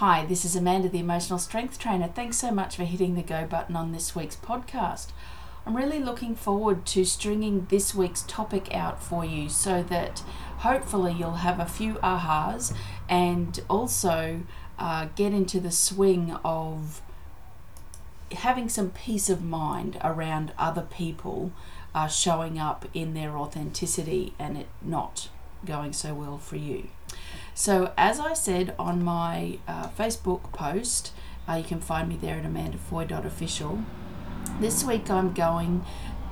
Hi, this is Amanda, the Emotional Strength Trainer. Thanks so much for hitting the go button on this week's podcast. I'm really looking forward to stringing this week's topic out for you so that hopefully you'll have a few ahas and also uh, get into the swing of having some peace of mind around other people uh, showing up in their authenticity and it not going so well for you. So, as I said on my uh, Facebook post, uh, you can find me there at amandafoy.official. This week I'm going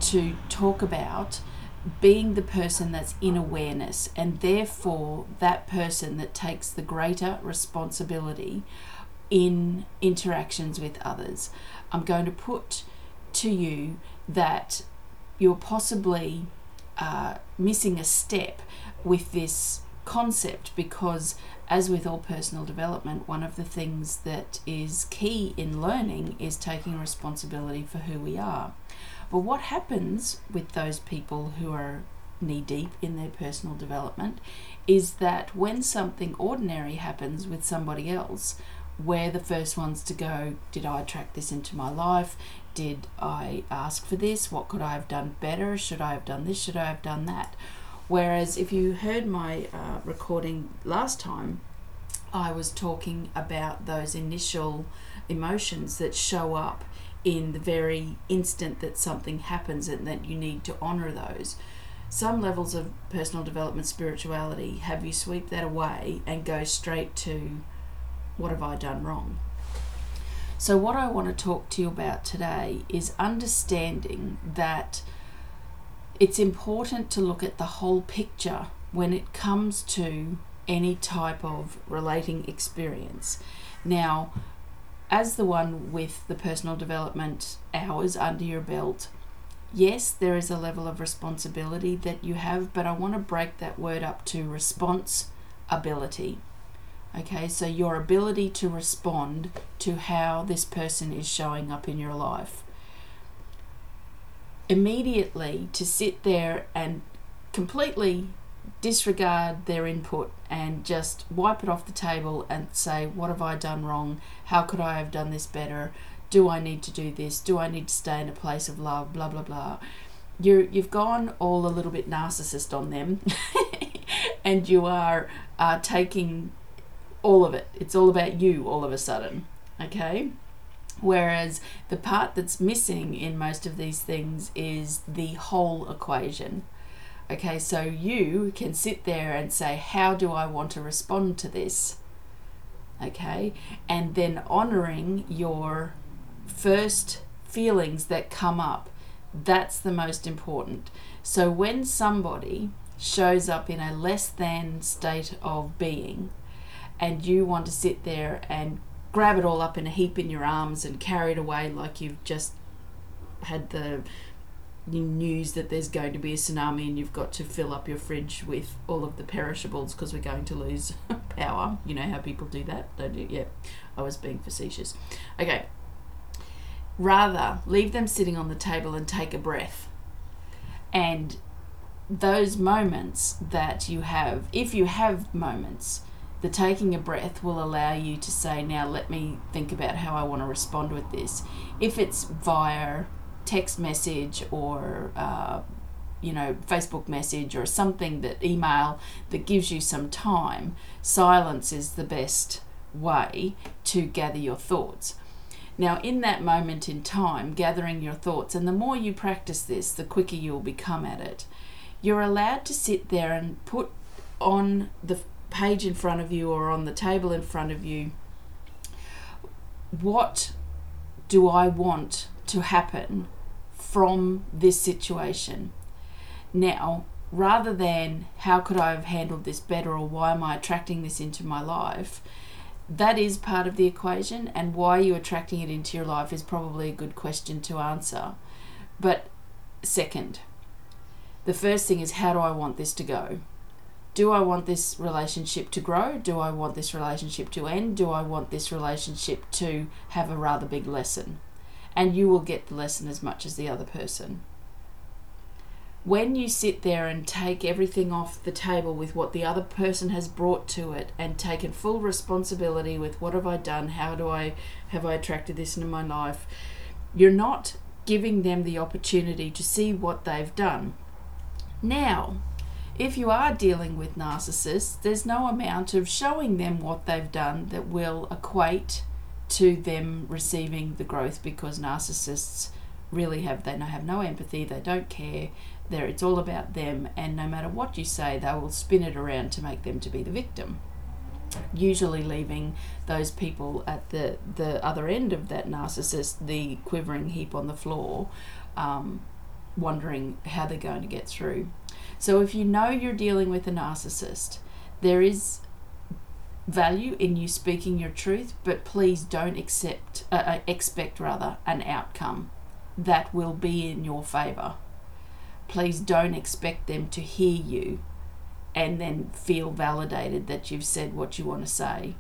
to talk about being the person that's in awareness and therefore that person that takes the greater responsibility in interactions with others. I'm going to put to you that you're possibly uh, missing a step with this concept because as with all personal development one of the things that is key in learning is taking responsibility for who we are. But what happens with those people who are knee deep in their personal development is that when something ordinary happens with somebody else we're the first ones to go did i attract this into my life? Did i ask for this? What could i have done better? Should i have done this? Should i have done that Whereas if you heard my uh, recording last time, I was talking about those initial emotions that show up in the very instant that something happens and that you need to honor those. Some levels of personal development spirituality have you sweep that away and go straight to what have I done wrong? So, what I want to talk to you about today is understanding that it's important to look at the whole picture when it comes to any type of relating experience. Now, as the one with the personal development hours under your belt, yes, there is a level of responsibility that you have, but I want to break that word up to response ability. Okay, so your ability to respond to how this person is showing up in your life immediately to sit there and completely disregard their input and just wipe it off the table and say, What have I done wrong? How could I have done this better? Do I need to do this? Do I need to stay in a place of love? Blah, blah, blah. You're, you've gone all a little bit narcissist on them and you are uh, taking all of it. It's all about you all of a sudden. Okay? Whereas the part that's missing in most of these things is the whole equation. Okay, so you can sit there and say, How do I want to respond to this? Okay, and then honoring your first feelings that come up. That's the most important. So when somebody shows up in a less than state of being, and you want to sit there and grab it all up in a heap in your arms and carry it away like you've just had the news that there's going to be a tsunami and you've got to fill up your fridge with all of the perishables because we're going to lose power. You know how people do that, don't you? Yeah, I was being facetious. Okay. Rather, leave them sitting on the table and take a breath. And those moments that you have, if you have moments, the taking a breath will allow you to say, now let me think about how I want to respond with this. If it's via text message or uh, you know Facebook message or something that email that gives you some time, silence is the best way to gather your thoughts. Now, in that moment in time, gathering your thoughts, and the more you practice this, the quicker you'll become at it. You're allowed to sit there and put on the page in front of you or on the table in front of you, what do I want to happen from this situation? Now, rather than how could I have handled this better or why am I attracting this into my life, that is part of the equation, and why you're attracting it into your life is probably a good question to answer. But second, the first thing is how do I want this to go? Do I want this relationship to grow? Do I want this relationship to end? Do I want this relationship to have a rather big lesson? And you will get the lesson as much as the other person. when you sit there and take everything off the table with what the other person has brought to it and taken full responsibility with what have I done, how do I have I attracted this into my life, you're not giving them the opportunity to see what they've done. Now, if you are dealing with narcissists, there's no amount of showing them what they've done that will equate to them receiving the growth because narcissists really have they have no empathy, they don't care, there it's all about them and no matter what you say they will spin it around to make them to be the victim. Usually leaving those people at the the other end of that narcissist the quivering heap on the floor um, wondering how they're going to get through so if you know you're dealing with a narcissist there is value in you speaking your truth but please don't accept uh, uh expect rather an outcome that will be in your favor please don't expect them to hear you and then feel validated that you've said what you want to say.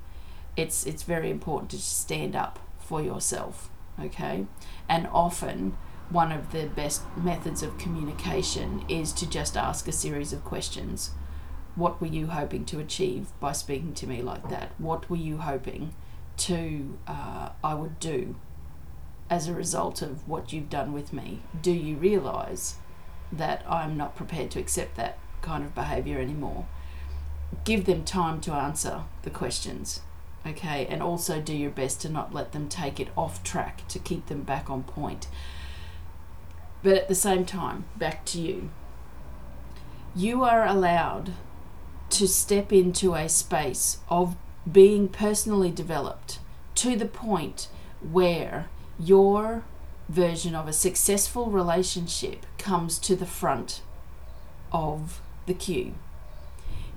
It's it's very important to stand up for yourself, okay? And often one of the best methods of communication is to just ask a series of questions. What were you hoping to achieve by speaking to me like that? What were you hoping to uh, I would do as a result of what you've done with me? Do you realize that I'm not prepared to accept that kind of behavior anymore. Give them time to answer the questions, okay? And also do your best to not let them take it off track to keep them back on point. But at the same time, back to you. You are allowed to step into a space of being personally developed to the point where your version of a successful relationship comes to the front of the queue.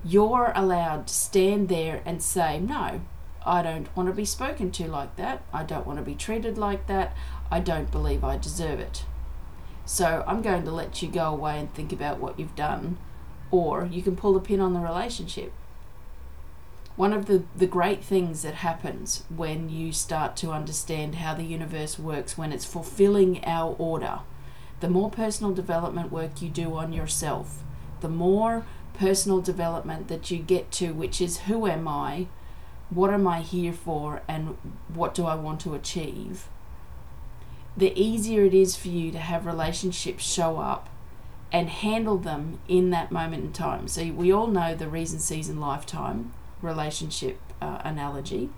You're allowed to stand there and say, No, I don't want to be spoken to like that. I don't want to be treated like that. I don't believe I deserve it. So I'm going to let you go away and think about what you've done, or you can pull the pin on the relationship. One of the, the great things that happens when you start to understand how the universe works when it's fulfilling our order, the more personal development work you do on yourself, the more personal development that you get to, which is who am I, what am I here for, and what do I want to achieve, the easier it is for you to have relationships show up and handle them in that moment in time. So we all know the reason, season, lifetime relationship uh, analogy.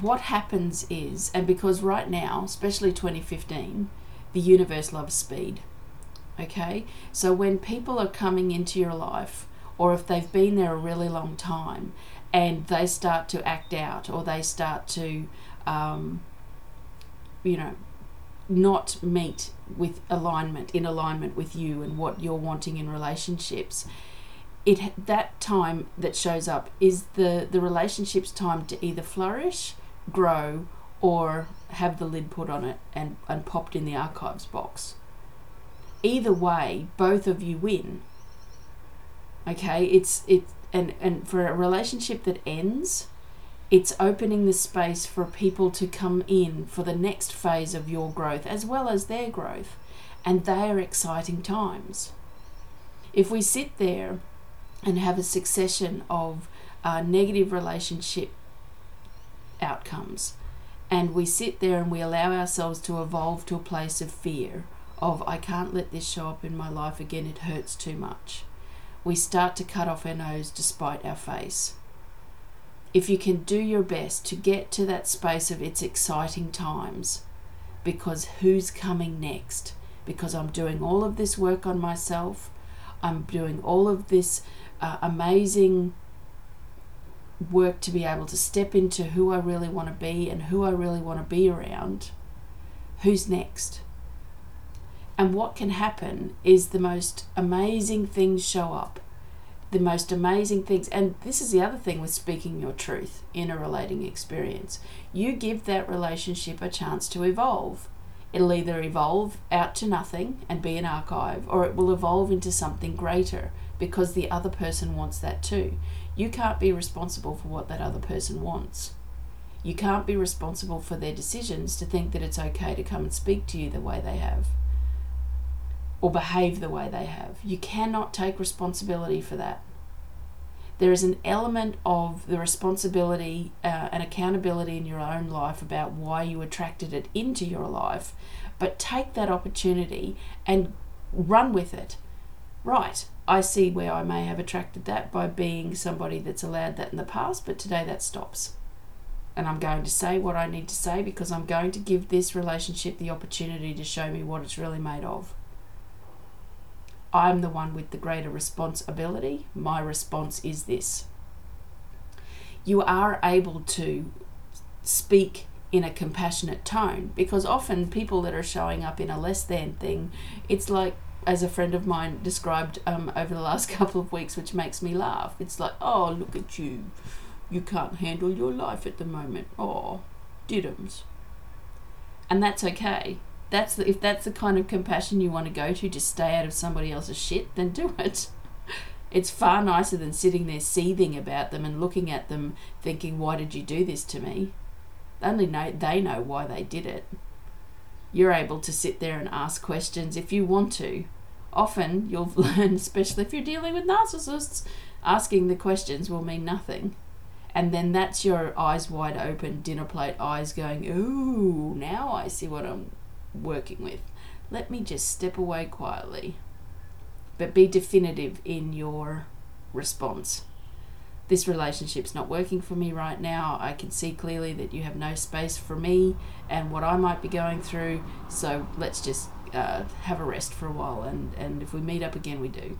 What happens is, and because right now, especially 2015, the universe loves speed. Okay? So when people are coming into your life, or if they've been there a really long time, and they start to act out, or they start to, um, you know, not meet with alignment, in alignment with you and what you're wanting in relationships, it that time that shows up is the the relationship's time to either flourish, grow, or have the lid put on it and, and popped in the archives box. Either way, both of you win. Okay, it's it and and for a relationship that ends, it's opening the space for people to come in for the next phase of your growth as well as their growth, and they are exciting times. If we sit there and have a succession of uh, negative relationship outcomes. And we sit there and we allow ourselves to evolve to a place of fear of, I can't let this show up in my life again, it hurts too much. We start to cut off our nose despite our face. If you can do your best to get to that space of it's exciting times, because who's coming next? Because I'm doing all of this work on myself, I'm doing all of this uh, amazing work to be able to step into who I really want to be and who I really want to be around. Who's next? And what can happen is the most amazing things show up. The most amazing things. And this is the other thing with speaking your truth in a relating experience. You give that relationship a chance to evolve. It'll either evolve out to nothing and be an archive, or it will evolve into something greater because the other person wants that too. You can't be responsible for what that other person wants. You can't be responsible for their decisions to think that it's okay to come and speak to you the way they have. Or behave the way they have. You cannot take responsibility for that. There is an element of the responsibility uh, and accountability in your own life about why you attracted it into your life, but take that opportunity and run with it. Right, I see where I may have attracted that by being somebody that's allowed that in the past, but today that stops. And I'm going to say what I need to say because I'm going to give this relationship the opportunity to show me what it's really made of. I'm the one with the greater responsibility. My response is this. You are able to speak in a compassionate tone because often people that are showing up in a less than thing, it's like, as a friend of mine described um, over the last couple of weeks, which makes me laugh. It's like, oh, look at you. You can't handle your life at the moment. Oh, diddums. And that's okay that's the, if that's the kind of compassion you want to go to, just stay out of somebody else's shit, then do it. It's far nicer than sitting there seething about them and looking at them thinking, why did you do this to me? Only know they know why they did it. You're able to sit there and ask questions if you want to. Often you'll learn, especially if you're dealing with narcissists, asking the questions will mean nothing. And then that's your eyes wide open, dinner plate eyes going, ooh, now I see what I'm working with. Let me just step away quietly, but be definitive in your response. This relationship's not working for me right now. I can see clearly that you have no space for me and what I might be going through. So let's just uh, have a rest for a while, and, and if we meet up again, we do.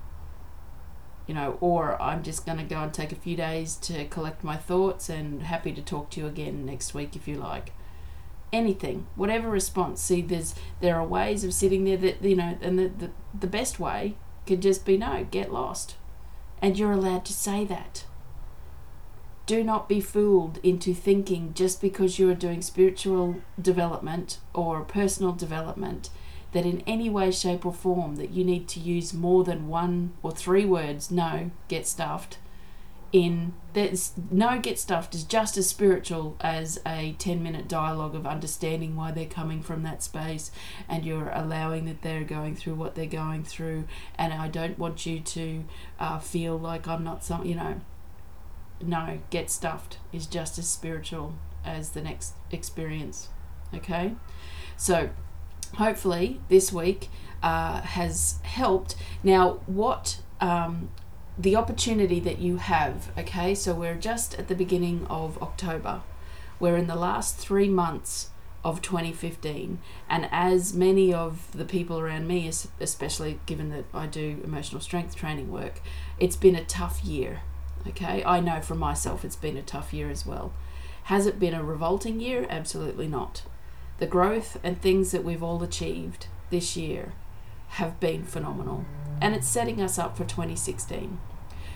You know, or I'm just going to go and take a few days to collect my thoughts and happy to talk to you again next week if you like anything, whatever response. See, there's there are ways of sitting there that you know, and the the, the best way could just be no, get lost, and you're allowed to say that. Do not be fooled into thinking just because you are doing spiritual development or personal development that in any way, shape, or form that you need to use more than one or three words. No, get stuffed in there's no get stuffed is just as spiritual as a 10 minute dialogue of understanding why they're coming from that space and you're allowing that they're going through what they're going through. And i don't want you to uh, feel like i'm not some you know no get stuffed is just as spiritual as the next experience okay? So hopefully this week uh, has helped. Now what um, the opportunity that you have, okay? So we're just at the beginning of October. We're in the last three months of 2015. And as many of the people around me, especially given that I do emotional strength training work, it's been a tough year, okay? I know for myself it's been a tough year as well. Has it been a revolting year? Absolutely not. The growth and things that we've all achieved this year have been phenomenal and it's setting us up for 2016.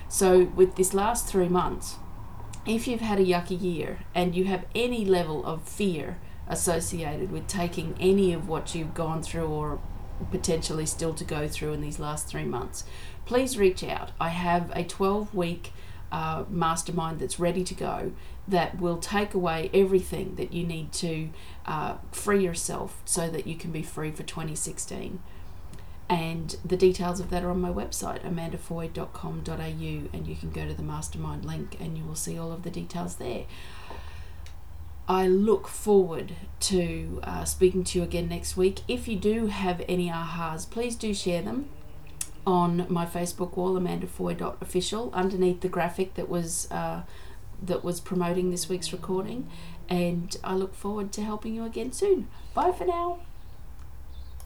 So, with this last three months, if you've had a yucky year and you have any level of fear associated with taking any of what you've gone through or potentially still to go through in these last three months, please reach out. I have a 12 week uh, mastermind that's ready to go that will take away everything that you need to uh, free yourself so that you can be free for 2016 and the details of that are on my website amandafoy.com.au and you can go to the mastermind link and you will see all of the details there. I look forward to uh, speaking to you again next week. If you do have any ahas please do share them on my facebook wall amandafoy.official underneath the graphic that was uh, that was promoting this week's recording. And i look forward to helping you again soon. Bye for now